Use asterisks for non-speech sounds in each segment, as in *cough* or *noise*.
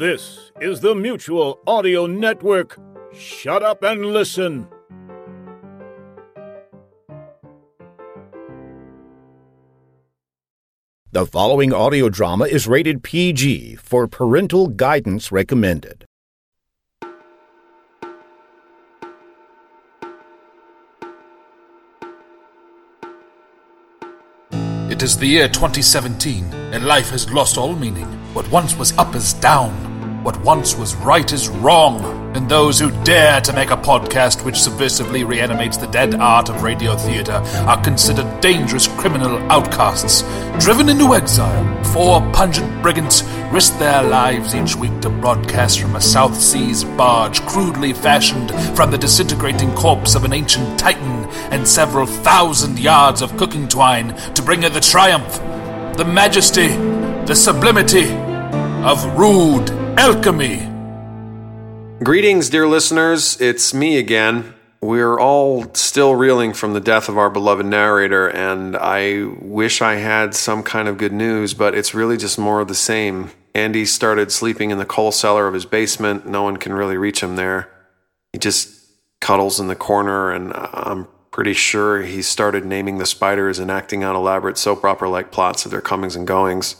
This is the Mutual Audio Network. Shut up and listen. The following audio drama is rated PG for parental guidance recommended. It is the year 2017, and life has lost all meaning. What once was up is down. What once was right is wrong. And those who dare to make a podcast which subversively reanimates the dead art of radio theatre are considered dangerous criminal outcasts. Driven into exile, four pungent brigands risk their lives each week to broadcast from a South Seas barge crudely fashioned from the disintegrating corpse of an ancient titan and several thousand yards of cooking twine to bring her the triumph, the majesty, the sublimity of rude alchemy. Greetings, dear listeners. It's me again. We're all still reeling from the death of our beloved narrator, and I wish I had some kind of good news, but it's really just more of the same. Andy started sleeping in the coal cellar of his basement. No one can really reach him there. He just cuddles in the corner, and I'm pretty sure he started naming the spiders and acting out elaborate soap opera like plots of their comings and goings.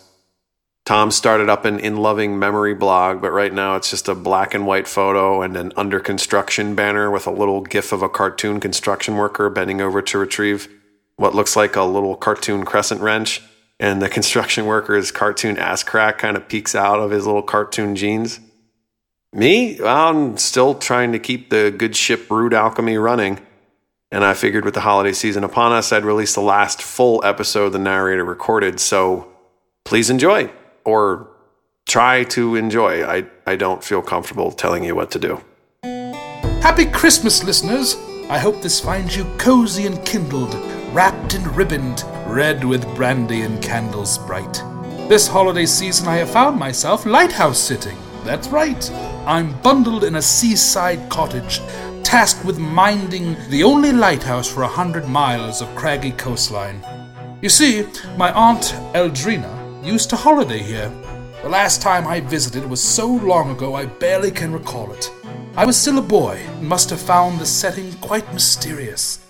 Tom started up an in loving memory blog, but right now it's just a black and white photo and an under construction banner with a little gif of a cartoon construction worker bending over to retrieve what looks like a little cartoon crescent wrench. And the construction worker's cartoon ass crack kind of peeks out of his little cartoon jeans. Me? I'm still trying to keep the good ship Rude Alchemy running. And I figured with the holiday season upon us, I'd release the last full episode the narrator recorded. So please enjoy or try to enjoy. I, I don't feel comfortable telling you what to do. Happy Christmas, listeners! I hope this finds you cozy and kindled, wrapped and ribboned, red with brandy and candles bright. This holiday season, I have found myself lighthouse sitting. That's right. I'm bundled in a seaside cottage, tasked with minding the only lighthouse for a hundred miles of craggy coastline. You see, my aunt Eldrina used to holiday here. The last time I visited was so long ago I barely can recall it. I was still a boy and must have found the setting quite mysterious.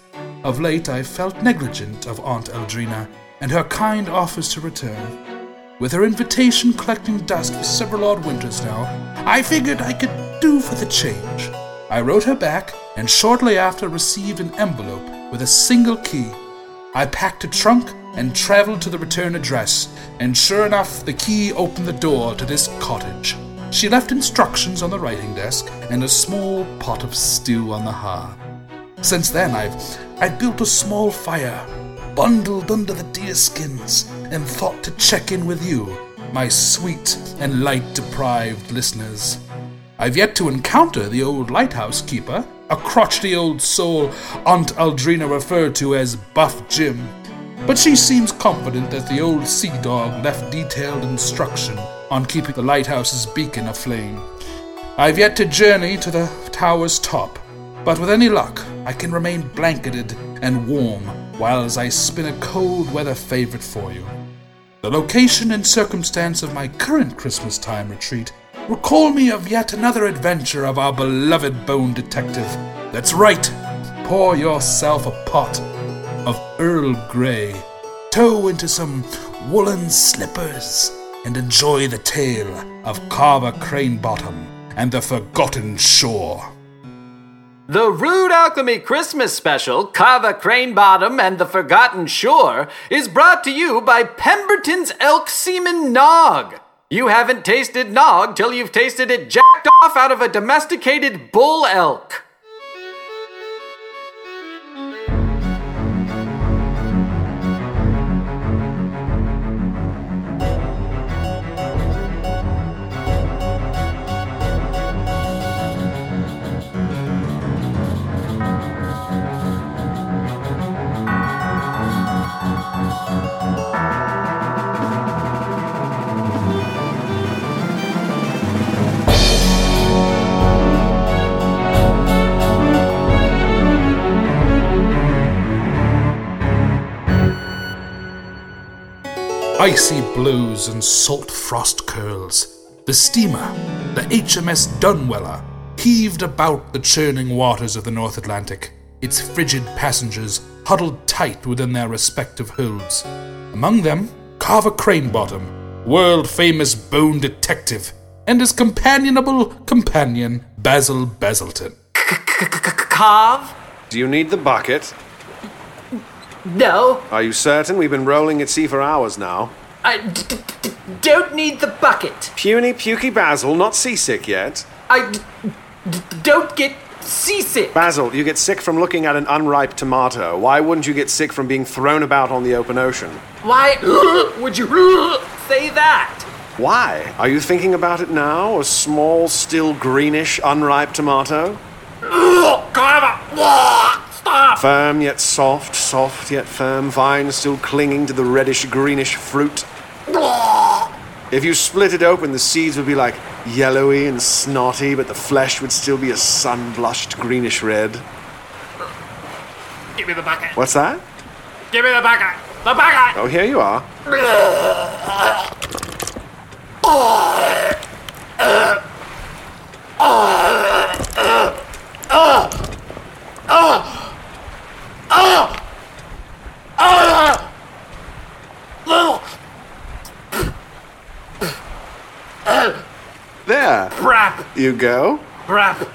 Of late I felt negligent of Aunt Eldrina and her kind offers to return. With her invitation collecting dust for several odd winters now, I figured I could do for the change. I wrote her back and shortly after received an envelope with a single key. I packed a trunk and traveled to the return address, and sure enough, the key opened the door to this cottage. She left instructions on the writing desk and a small pot of stew on the hearth. Since then, I've I've built a small fire, bundled under the deerskins, and thought to check in with you, my sweet and light deprived listeners. I've yet to encounter the old lighthouse keeper, a crotchety old soul Aunt Eldrina referred to as Buff Jim, but she seems confident that the old sea dog left detailed instruction on keeping the lighthouse's beacon aflame. I've yet to journey to the tower's top, but with any luck, I can remain blanketed and warm while I spin a cold weather favorite for you. The location and circumstance of my current Christmas time retreat recall me of yet another adventure of our beloved bone detective. That's right, pour yourself a pot of Earl Grey, toe into some woolen slippers, and enjoy the tale of Carver Crane Bottom and the Forgotten Shore. The Rude Alchemy Christmas special, Carver Crane Bottom and the Forgotten Shore, is brought to you by Pemberton's Elk Seaman Nog. You haven't tasted nog till you've tasted it jacked off out of a domesticated bull elk. Icy blues and salt frost curls. The steamer, the HMS Dunweller heaved about the churning waters of the North Atlantic, its frigid passengers huddled tight within their respective holds. Among them, Carver Cranebottom, world famous bone detective, and his companionable companion, Basil Basilton. Carve? Do you need the bucket? No, Are you certain? We've been rolling at sea for hours now. I d- d- d- don't need the bucket. Puny, pukey Basil, not seasick yet. I d- d- don't get seasick. Basil, you get sick from looking at an unripe tomato. Why wouldn't you get sick from being thrown about on the open ocean? Why *coughs* would you *coughs* say that? Why? Are you thinking about it now? A small, still greenish, unripe tomato? *coughs* Firm yet soft, soft yet firm, vines still clinging to the reddish greenish fruit. If you split it open, the seeds would be like yellowy and snotty, but the flesh would still be a sun blushed greenish red. Give me the bucket. What's that? Give me the bucket. The bucket. Oh, here you are. *laughs* There. Brap. You go. Brap.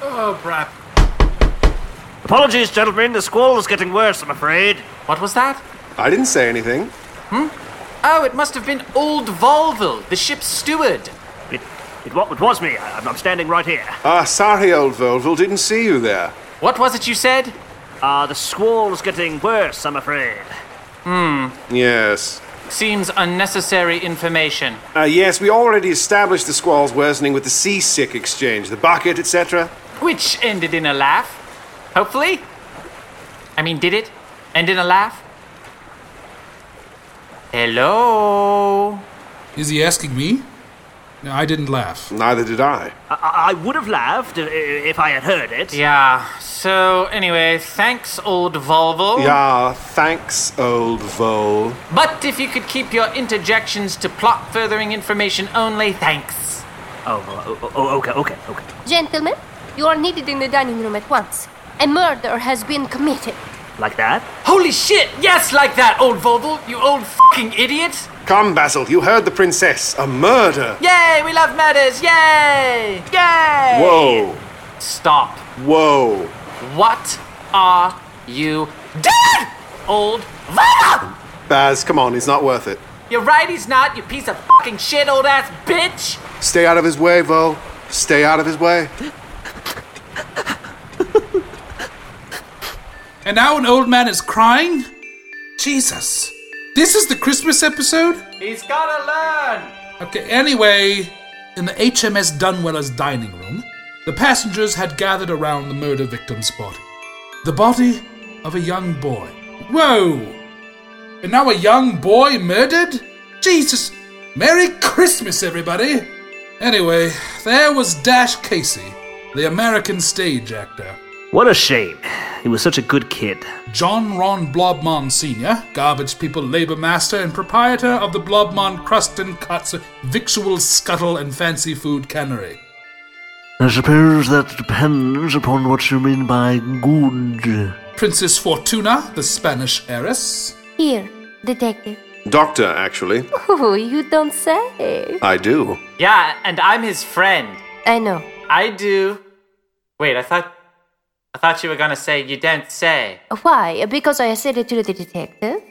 Oh, brap. Apologies, gentlemen. The squall is getting worse, I'm afraid. What was that? I didn't say anything. Hmm? Oh, it must have been old Volvo, the ship's steward. It, it, wa- it was me. I, I'm standing right here. Ah, sorry, old Volville. Didn't see you there. What was it you said? Uh, the squall is getting worse, I'm afraid. Hmm. Yes. Seems unnecessary information. Uh, yes, we already established the squall's worsening with the seasick exchange, the bucket, etc. Which ended in a laugh. Hopefully? I mean, did it? End in a laugh? Hello? Is he asking me? No, I didn't laugh. Neither did I. I, I I would have laughed if I had heard it. Yeah, so anyway, thanks, old Volvo. Yeah, thanks, old Vol. But if you could keep your interjections to plot furthering information only, thanks. Oh, oh, oh, oh, okay, okay, okay. Gentlemen, you are needed in the dining room at once. A murder has been committed. Like that? Holy shit! Yes, like that, old Volvo, you old fucking idiot! Come, Basil, you heard the princess. A murder. Yay, we love murders! Yay! Yay! Whoa. Stop. Whoa. What are you doing, old Volvo? Baz, come on, it's not worth it. You're right, he's not, you piece of fucking shit, old ass bitch! Stay out of his way, Vol. Stay out of his way. And now an old man is crying? Jesus. This is the Christmas episode? He's gotta learn! Okay, anyway, in the HMS Dunweller's dining room, the passengers had gathered around the murder victim's body. The body of a young boy. Whoa! And now a young boy murdered? Jesus! Merry Christmas, everybody! Anyway, there was Dash Casey, the American stage actor. What a shame. He was such a good kid. John Ron Blobmon Sr., garbage people labor master and proprietor of the Blobmon Crust and Cuts Victual Scuttle and Fancy Food Cannery. I suppose that depends upon what you mean by good. Princess Fortuna, the Spanish heiress. Here, detective. Doctor, actually. Oh, you don't say. I do. Yeah, and I'm his friend. I know. I do. Wait, I thought. I thought you were gonna say you don't say. Why? Because I said it to the detective?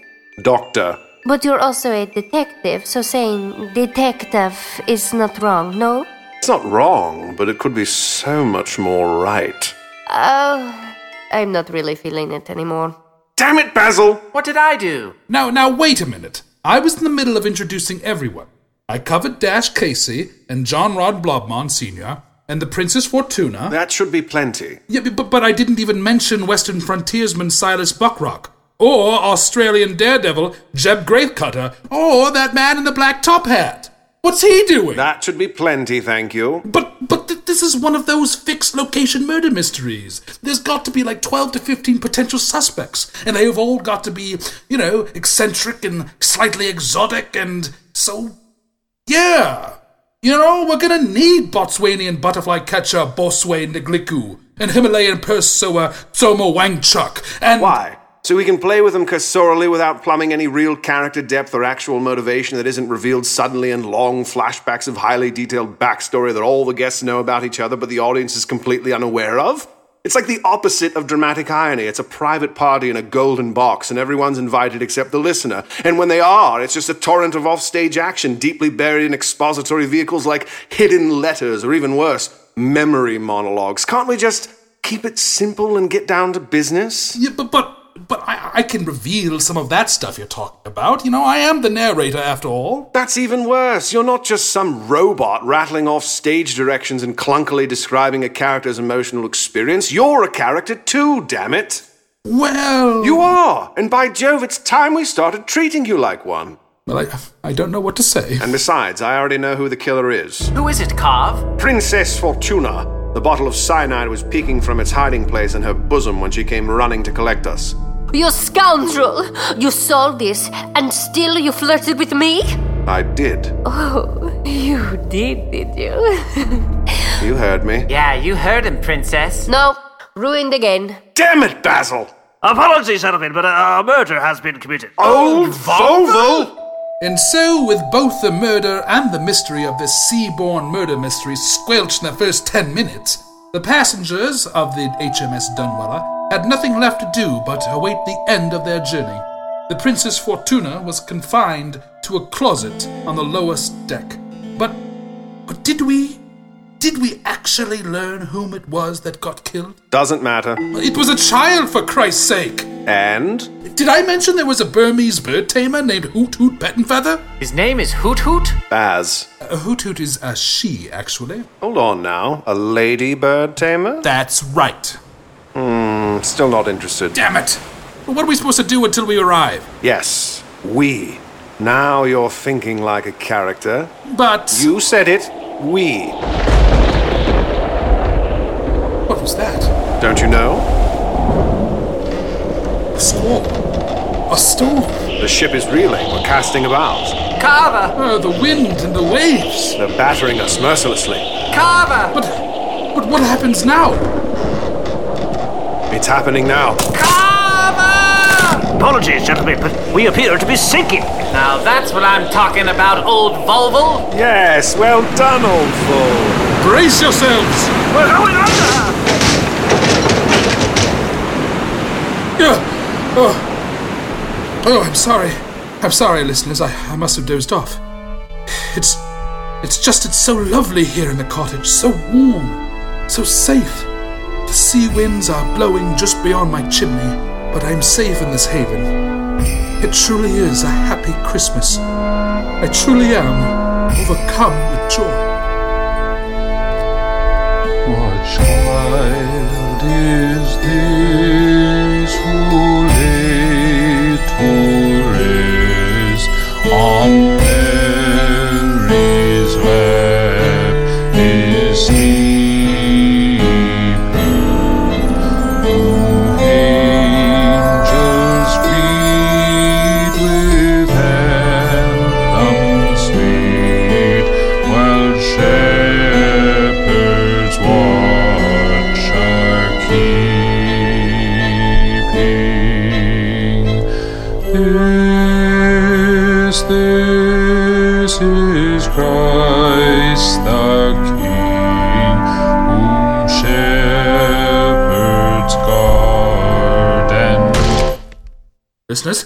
Doctor. But you're also a detective, so saying detective is not wrong, no? It's not wrong, but it could be so much more right. Oh, I'm not really feeling it anymore. Damn it, Basil! What did I do? Now, now, wait a minute. I was in the middle of introducing everyone. I covered Dash Casey and John Ron Blobmon Sr. and the Princess Fortuna. That should be plenty. Yeah, but, but I didn't even mention Western frontiersman Silas Buckrock, or Australian daredevil Jeb Gravecutter, or that man in the black top hat. What's he doing? That should be plenty, thank you. But but th- this is one of those fixed location murder mysteries. There's got to be like 12 to 15 potential suspects, and they've all got to be, you know, eccentric and slightly exotic and so yeah. You know, we're gonna need Botswanian butterfly catcher Boswe Negliku and Himalayan Persoa Tsomo Wangchuk and Why? So we can play with them cursorily without plumbing any real character depth or actual motivation that isn't revealed suddenly in long flashbacks of highly detailed backstory that all the guests know about each other but the audience is completely unaware of? It's like the opposite of dramatic irony. It's a private party in a golden box, and everyone's invited except the listener. And when they are, it's just a torrent of offstage action, deeply buried in expository vehicles like hidden letters, or even worse, memory monologues. Can't we just keep it simple and get down to business? Yeah, but but but I, I can reveal some of that stuff you're talking about. You know, I am the narrator after all. That's even worse. You're not just some robot rattling off stage directions and clunkily describing a character's emotional experience. You're a character too, damn it. Well, You are. And by Jove, it's time we started treating you like one. well, I, I don't know what to say. And besides, I already know who the killer is. Who is it, Carve? Princess Fortuna. The bottle of cyanide was peeking from its hiding place in her bosom when she came running to collect us. You scoundrel! You saw this, and still you flirted with me? I did. Oh, you did, did you? *laughs* You heard me. Yeah, you heard him, Princess. no, ruined again. Damn it, Basil! Apologies, gentlemen, but a, a murder has been committed. Oh, oh, Old Volvo! And so, with both the murder and the mystery of this sea-borne murder mystery squelched in the first ten minutes, the passengers of the HMS Dunweller had nothing left to do but await the end of their journey. The Princess Fortuna was confined to a closet on the lowest deck. But, but did we, did we actually learn whom it was that got killed? Doesn't matter. It was a child, for Christ's sake! And? Did I mention there was a Burmese bird tamer named Hoot Hoot Pettenfeather? His name is Hoot Hoot? Baz. A Hoot Hoot is a she, actually. Hold on now. A lady bird tamer? That's right. I'm still not interested. Damn it! What are we supposed to do until we arrive? Yes, we. Now you're thinking like a character. But You said it. We. what was that? Don't you know? A storm. A storm. The ship is reeling. We're casting about. Carver! Oh, the wind and the waves. They're battering us mercilessly. Carver! But but what happens now? It's happening now. Carver! Apologies, gentlemen, but we appear to be sinking. Now that's what I'm talking about, old Volvo. Yes, well done, old fool. Brace yourselves. We're going under! Yeah. Oh. Oh, I'm sorry. I'm sorry, listeners. I, I must have dozed off. It's it's just it's so lovely here in the cottage, so warm, so safe. The sea winds are blowing just beyond my chimney, but I'm safe in this haven. It truly is a happy Christmas. I truly am overcome with joy. What child is this who on Listeners,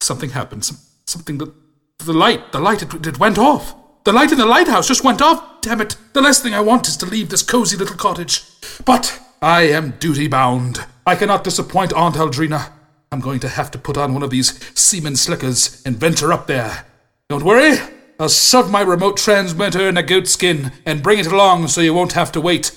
something happened. Some, something that. The light, the light, it, it went off. The light in the lighthouse just went off. Damn it. The last thing I want is to leave this cozy little cottage. But I am duty bound. I cannot disappoint Aunt Eldrina. I'm going to have to put on one of these seaman slickers and venture up there. Don't worry. I'll shove my remote transmitter in a goat skin and bring it along so you won't have to wait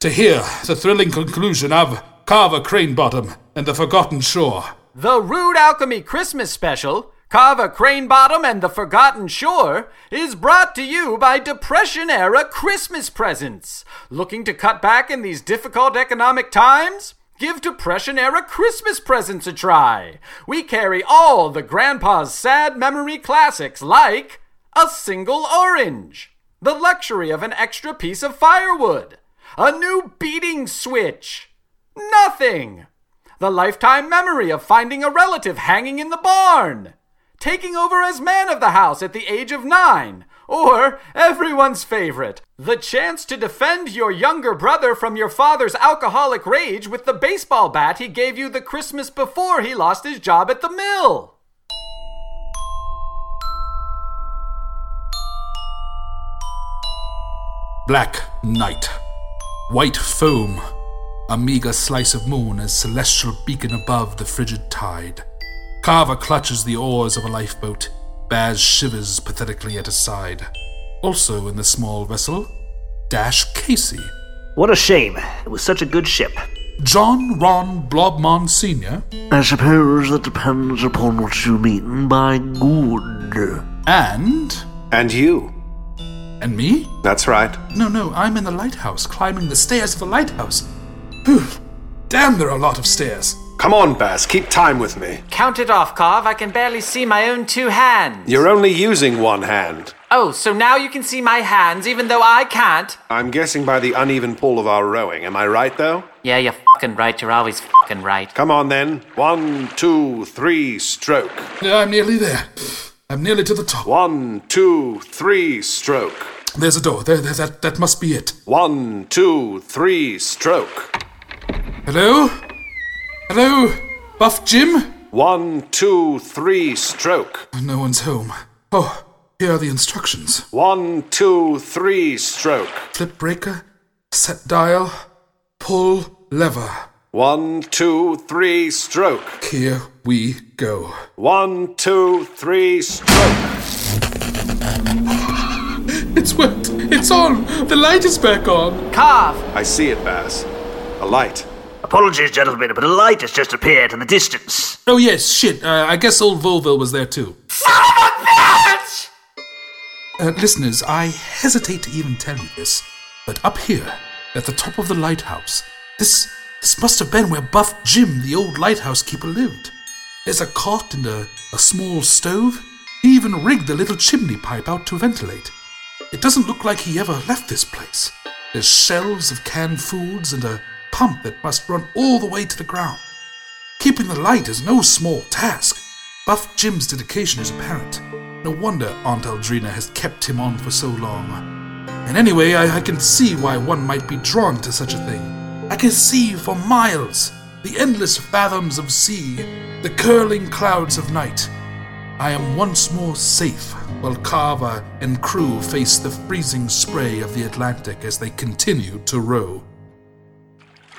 to hear the thrilling conclusion of Carver Crane Bottom and the Forgotten Shore. The Rude Alchemy Christmas Special, Carver Crane Bottom and the Forgotten Shore, is brought to you by Depression Era Christmas Presents. Looking to cut back in these difficult economic times? Give Depression Era Christmas Presents a try. We carry all the Grandpa's sad memory classics like A Single Orange, the luxury of an extra piece of firewood, a new beating switch. Nothing. The lifetime memory of finding a relative hanging in the barn, taking over as man of the house at the age of nine, or everyone's favorite, the chance to defend your younger brother from your father's alcoholic rage with the baseball bat he gave you the Christmas before he lost his job at the mill. Black night. White foam. A meager slice of moon as celestial beacon above the frigid tide. Carver clutches the oars of a lifeboat. Baz shivers pathetically at his side. Also in the small vessel, Dash Casey. What a shame. It was such a good ship. John Ron Blobmon Sr. I suppose that depends upon what you mean by good. and. And you. and me? That's right. No, no, I'm in the lighthouse, climbing the stairs of the lighthouse. Whew. Damn, there are a lot of stairs. Come on, Baz, keep time with me. Count it off, Carv. I can barely see my own two hands. You're only using one hand. Oh, so now you can see my hands even though I can't? I'm guessing by the uneven pull of our rowing. Am I right, though? Yeah, you're fucking right. You're always fucking right. Come on, then. One, two, three, stroke. Yeah, I'm nearly there. I'm nearly to the top. One, two, three, stroke. There's a door. There, there that, that must be it. One, two, three, stroke. Hello? Hello? Buff Jim? One, two, three, stroke. No one's home. Oh, here are the instructions. One, two, three, stroke. Flip breaker, set dial, pull lever. One, two, three, stroke. Here we go. One, two, three, stroke. *laughs* It's worked. It's on. The light is back on. Carv, I see it, Baz. A light. Apologies, gentlemen, but a light has just appeared in the distance. Oh yes, shit. Uh, I guess old Volville was there too. Uh, listeners, I hesitate to even tell you this, but up here, at the top of the lighthouse, this this must have been where Buff Jim, the old lighthouse keeper, lived. There's a cot and a, a small stove. He even rigged a little chimney pipe out to ventilate. It doesn't look like he ever left this place. There's shelves of canned foods and a pump that must run all the way to the ground. Keeping the light is no small task. Buff Jim's dedication is apparent. No wonder Aunt Eldrina has kept him on for so long. And anyway, I, I can see why one might be drawn to such a thing. I can see for miles the endless fathoms of sea, the curling clouds of night. I am once more safe while Carver and crew face the freezing spray of the Atlantic as they continue to row.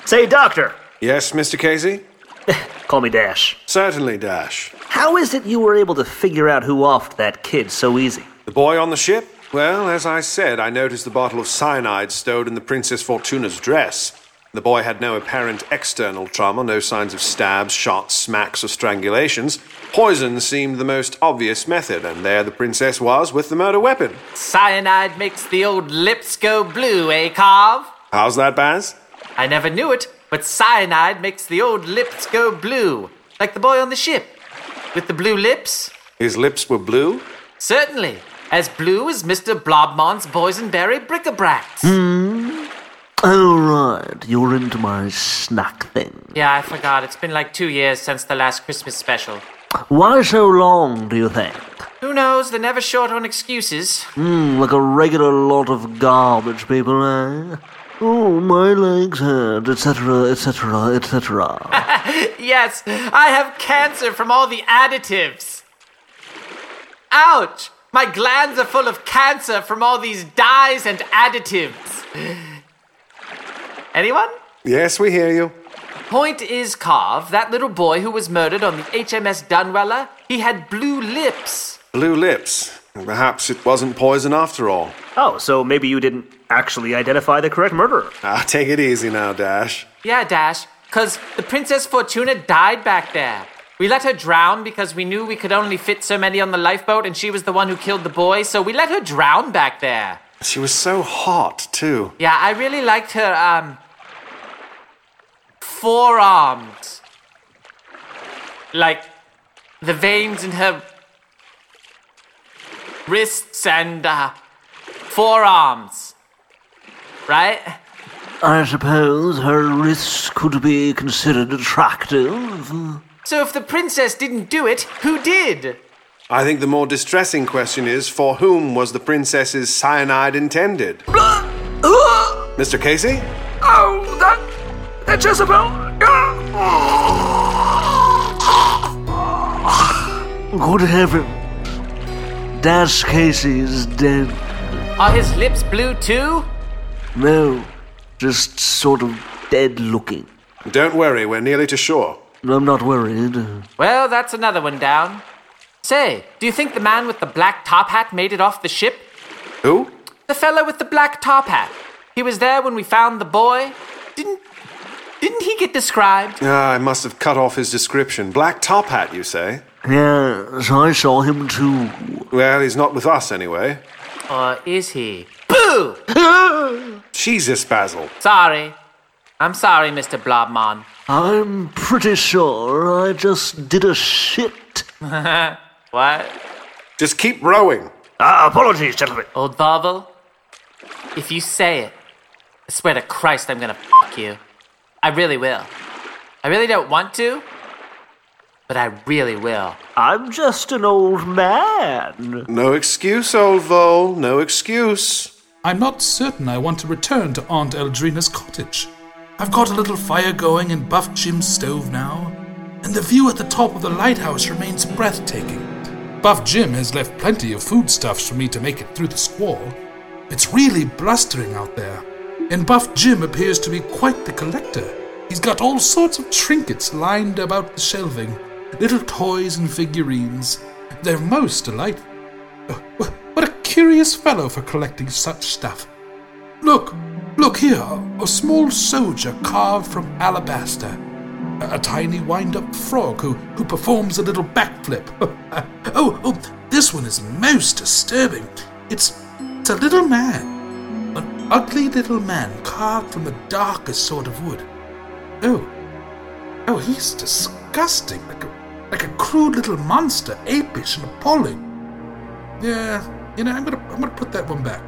Say, Doctor, Yes, Mr. Casey? *laughs* call me Dash. Certainly, Dash. How is it you were able to figure out who offed that kid so easy? The boy on the ship? Well, as I said, I noticed the bottle of cyanide stowed in the Princess Fortuna's dress. The boy had no apparent external trauma, no signs of stabs, shots, smacks, or strangulations. Poison seemed the most obvious method, and there the princess was with the murder weapon. cyanide makes the old lips go blue, eh, Carv? How's that, Baz? I never knew it, but cyanide makes the old lips go blue. Like the boy on the ship. With the blue lips? His lips were blue? Certainly. As blue as Mr. Blobmon's boysenberry bric-a-bracs. Oh, right, you're into my snack thing. Yeah, I forgot. It's been like two years since the last Christmas special. Why so long, do you think? Who knows? They're never short on excuses. Hmm, like a regular lot of garbage people, eh? Oh, my legs hurt, etc., etc., etc. Yes, I have cancer from all the additives. Ouch! My glands are full of cancer from all these dyes and additives. Anyone? Yes, we hear you. Point is, Carv, that little boy who was murdered on the HMS Dunweller, he had blue lips. Blue lips. Perhaps it wasn't poison after all. Oh, so maybe you didn't actually identify the correct murderer. Ah, take it easy now, Dash. Yeah, Dash, because the Princess Fortuna died back there. We let her drown because we knew we could only fit so many on the lifeboat, and she was the one who killed the boy, so we let her drown back there. She was so hot, too. Yeah, I really liked her, um. forearms. Like, the veins in her wrists and, uh. four arms. Right? I suppose her wrists could be considered attractive. So if the princess didn't do it, who did? I think the more distressing question is for whom was the princess's cyanide intended? Mr. Casey? Oh, that. that Jezebel! Good heaven. Dash Casey is dead. Are his lips blue too? No, just sort of dead looking. Don't worry, we're nearly to shore. I'm not worried. Well, that's another one down. Say, do you think the man with the black top hat made it off the ship? Who? The fellow with the black top hat. He was there when we found the boy. Didn't didn't he get described? Ah, I must have cut off his description. Black top hat, you say? Yes, I saw him too. Well, he's not with us anyway. Or is he? Boo! *gasps* Jesus, Basil. Sorry. I'm sorry, Mr. Blobmon. I'm pretty sure I just did a shit. *laughs* What? Just keep rowing. Ah, apologies, gentlemen. Old Bobble? If you say it, I swear to Christ I'm gonna fuck you. I really will. I really don't want to, but I really will. I'm just an old man. No excuse, old Vole. No excuse. I'm not certain I want to return to Aunt Eldrina's cottage. I've got a little fire going in Buff Jim's stove now, and the view at the top of the lighthouse remains breathtaking. Buff Jim has left plenty of foodstuffs for me to make it through the squall. It's really blustering out there, and Buff Jim appears to be quite the collector. He's got all sorts of trinkets lined about the shelving, little toys and figurines. They're most delightful. Uh, What a curious fellow for collecting such stuff. Look, look here, a small soldier carved from alabaster. A, a tiny wind-up frog who, who performs a little backflip. *laughs* oh, oh, this one is most disturbing. It's, it's a little man. An ugly little man carved from the darkest sort of wood. Oh, oh, he's disgusting, like a, like a crude little monster, apish and appalling. Yeah, you know, I'm gonna I'm gonna put that one back.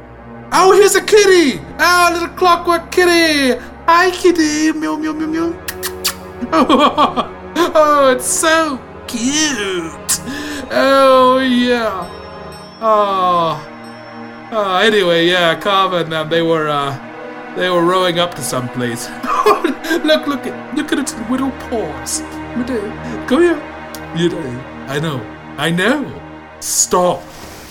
Oh, here's a kitty! Ah, little clockwork kitty! Hi, kitty! Meow, meow, meow, meow. Oh, *laughs* oh, it's so cute! Oh, yeah. Oh. Oh, anyway, yeah, and them, they were, uh, they were rowing up to some place. *laughs* look, look look at its little paws. Come here. You know, I know, I know. Stop.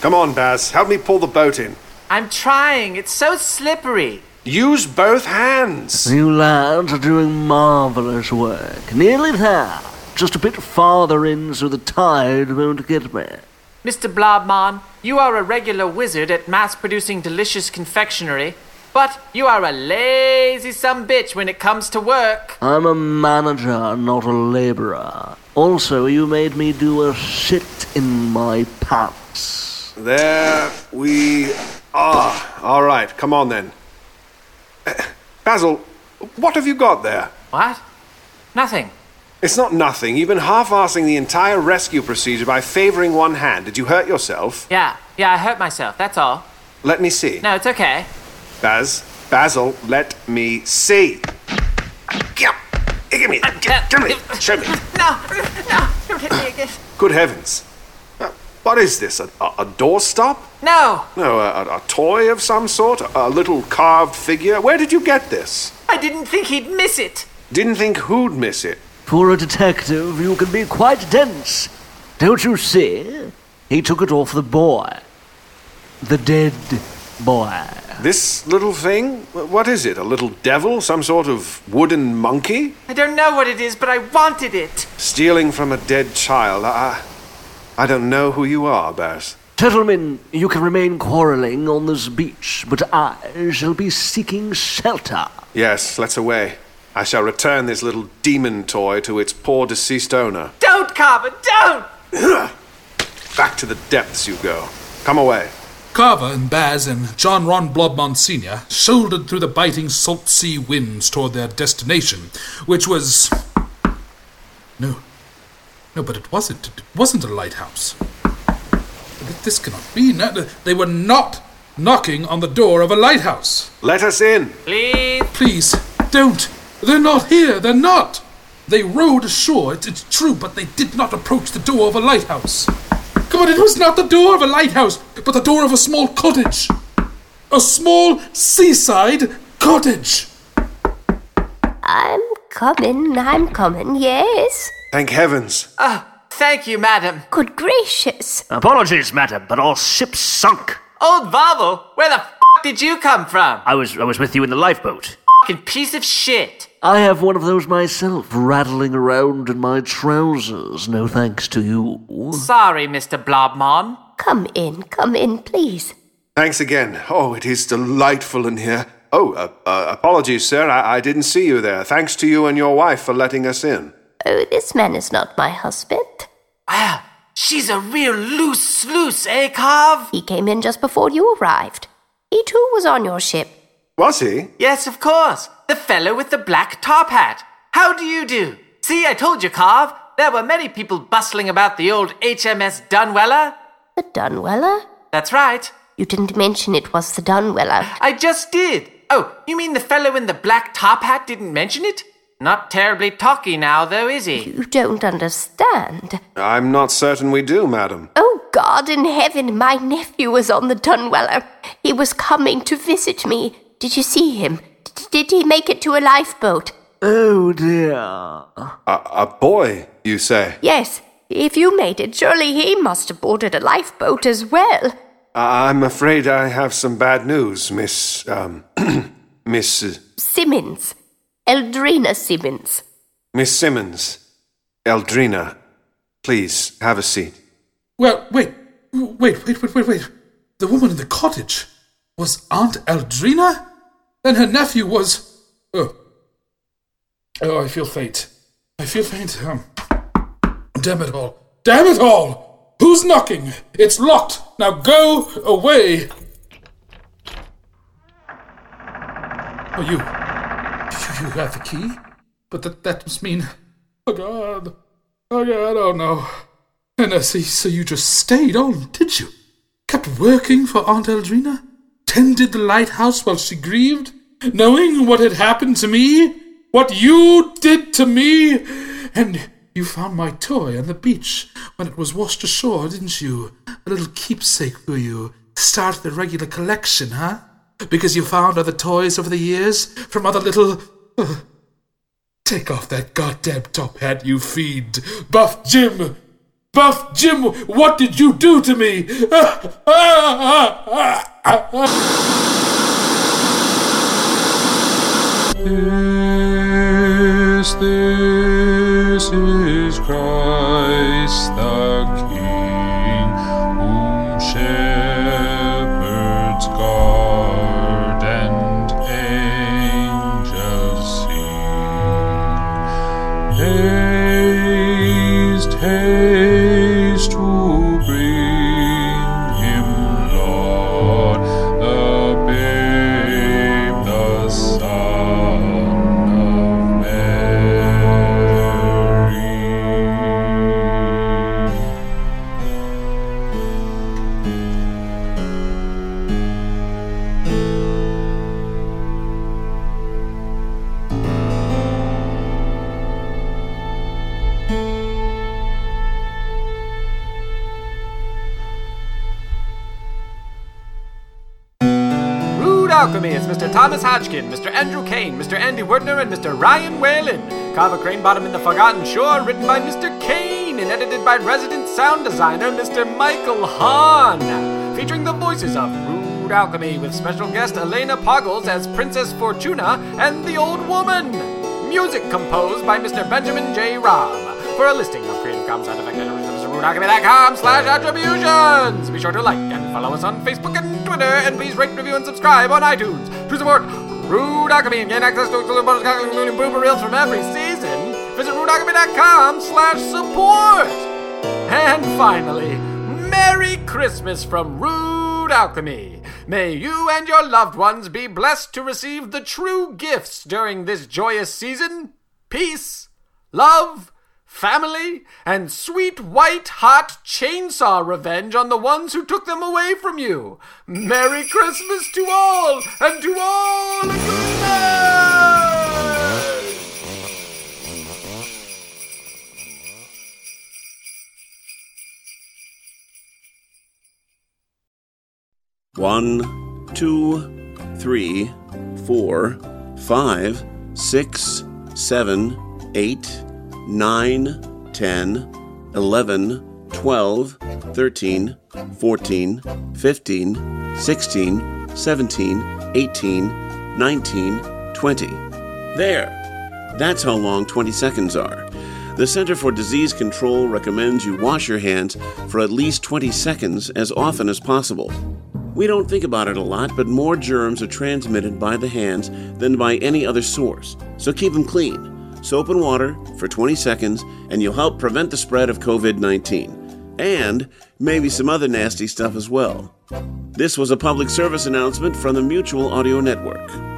Come on, Baz. Help me pull the boat in. I'm trying. It's so slippery. Use both hands. You lads are doing marvelous work. Nearly there. Just a bit farther in so the tide won't get me. Mr. Blobmon, you are a regular wizard at mass producing delicious confectionery, but you are a lazy some bitch when it comes to work. I'm a manager, not a laborer. Also, you made me do a shit in my pants. There we are. All right, come on then. *clears throat* Basil, what have you got there? What? Nothing. It's not nothing. You've been half-assing the entire rescue procedure by favoring one hand. Did you hurt yourself? Yeah, yeah, I hurt myself, that's all. Let me see. No, it's okay. Baz, Basil, let me see. Give, give me, give, give me, show me. No, no, don't hit me again. Good heavens. Uh, What is this? A, a, a doorstop? No, No, a, a, a toy of some sort? A, a little carved figure? Where did you get this? I didn't think he'd miss it. Didn't think who'd miss it. For a detective, you can be quite dense. Don't you see? He took it off the boy. The dead boy. This little thing? What is it? A little devil? Some sort of wooden monkey? I don't know what it is, but I wanted it. Stealing from a dead child. I, I don't know who you are, Baz. Gentlemen, you can remain quarreling on this beach, but I shall be seeking shelter. Yes, let's away. I shall return this little demon toy to its poor deceased owner. Don't, Carver, don't! *clears throat* Back to the depths you go. Come away. Carver and Baz and John Ron Blobmon Sr. shouldered through the biting salt sea winds toward their destination, which was. No. No, but it wasn't. It wasn't a lighthouse. This cannot be. No, they were not knocking on the door of a lighthouse. Let us in. Please. Please, don't. They're not here. They're not. They rowed ashore, it's, it's true, but they did not approach the door of a lighthouse. Come on, it was not the door of a lighthouse, but the door of a small cottage. A small seaside cottage. I'm coming, I'm coming, yes. Thank heavens. Ah, thank you, madam. Good gracious. Apologies, madam, but our ship's sunk. Old Vavel, where the f did you come from? I was I was with you in the lifeboat. Fucking piece of shit. I have one of those myself, rattling around in my trousers, no thanks to you. Sorry, Mr. Blobmon. Come in, come in, please. Thanks again. Oh, it is delightful in here. Oh, uh, uh, apologies, sir. I-, I didn't see you there. Thanks to you and your wife for letting us in. Oh, this man is not my husband. Wow, she's a real loose sluice, eh, Carv? He came in just before you arrived. He too was on your ship. Was he? Yes, of course. The fellow with the black top hat. How do you do? See, I told you, Carv. There were many people bustling about the old HMS Dunweller. The Dunweller? That's right. You didn't mention it was the Dunweller. I just did. Oh, you mean the fellow in the black top hat didn't mention it? Not terribly talky now, though, is he? You don't understand. I'm not certain we do, madam. Oh, God in heaven, my nephew was on the Dunweller. He was coming to visit me. Did you see him? D- did he make it to a lifeboat? Oh dear. A, a boy, you say? Yes. If you made it, surely he must have boarded a lifeboat as well. I'm afraid I have some bad news, Miss. Um, *clears throat* Miss. uh, Simmons. Eldrina Simmons. Miss Simmons. Eldrina. Please, have a seat. Well, wait, wait, wait, wait, wait, wait. The woman in the cottage was Aunt Eldrina? Then her nephew was. Oh. Oh, I feel faint. I feel faint. Um. Damn it all. Damn it all! Who's knocking? It's locked. Now go away. Oh, you. You, you have the key? But that, that must mean. Oh, God. Oh, God, oh, no. And I see, so you just stayed on, did you? Kept working for Aunt Eldrina? Tended the lighthouse while she grieved? Knowing what had happened to me? What you did to me? And you found my toy on the beach when it was washed ashore, didn't you? A little keepsake for you. to Start the regular collection, huh? Because you found other toys over the years from other little. Uh, Take off that goddamn top hat, you fiend! Buff Jim! Buff Jim, what did you do to me? This, this is Thomas Hodgkin, Mr. Andrew Kane, Mr. Andy Wertner, and Mr. Ryan Whalen. Carver Crane Bottom in the Forgotten Shore, written by Mr. Kane and edited by resident sound designer Mr. Michael Hahn. Featuring the voices of Rude Alchemy with special guest Elena Poggles as Princess Fortuna and the Old Woman. Music composed by Mr. Benjamin J. Robb. For a listing of Creative Commons sound effect slash attributions. Be sure to like follow us on Facebook and Twitter, and please rate, review, and subscribe on iTunes to support Rude Alchemy and gain access to exclusive bonus content, including blooper reels from every season. Visit rudealchemy.com slash support. And finally, Merry Christmas from Rude Alchemy. May you and your loved ones be blessed to receive the true gifts during this joyous season. Peace, love, family, and sweet white hot chainsaw revenge on the ones who took them away from you. Merry Christmas to all, and to all a good night! One, two, three, four, five, six, seven, eight, nine, ten, eleven, twelve, thirteen, fourteen, fifteen, sixteen, seventeen, eighteen, nineteen, twenty. There! That's how long 20 seconds are. The Center for Disease Control recommends you wash your hands for at least 20 seconds as often as possible. We don't think about it a lot, but more germs are transmitted by the hands than by any other source. So keep them clean. Soap and water for 20 seconds, and you'll help prevent the spread of COVID 19. And maybe some other nasty stuff as well. This was a public service announcement from the Mutual Audio Network.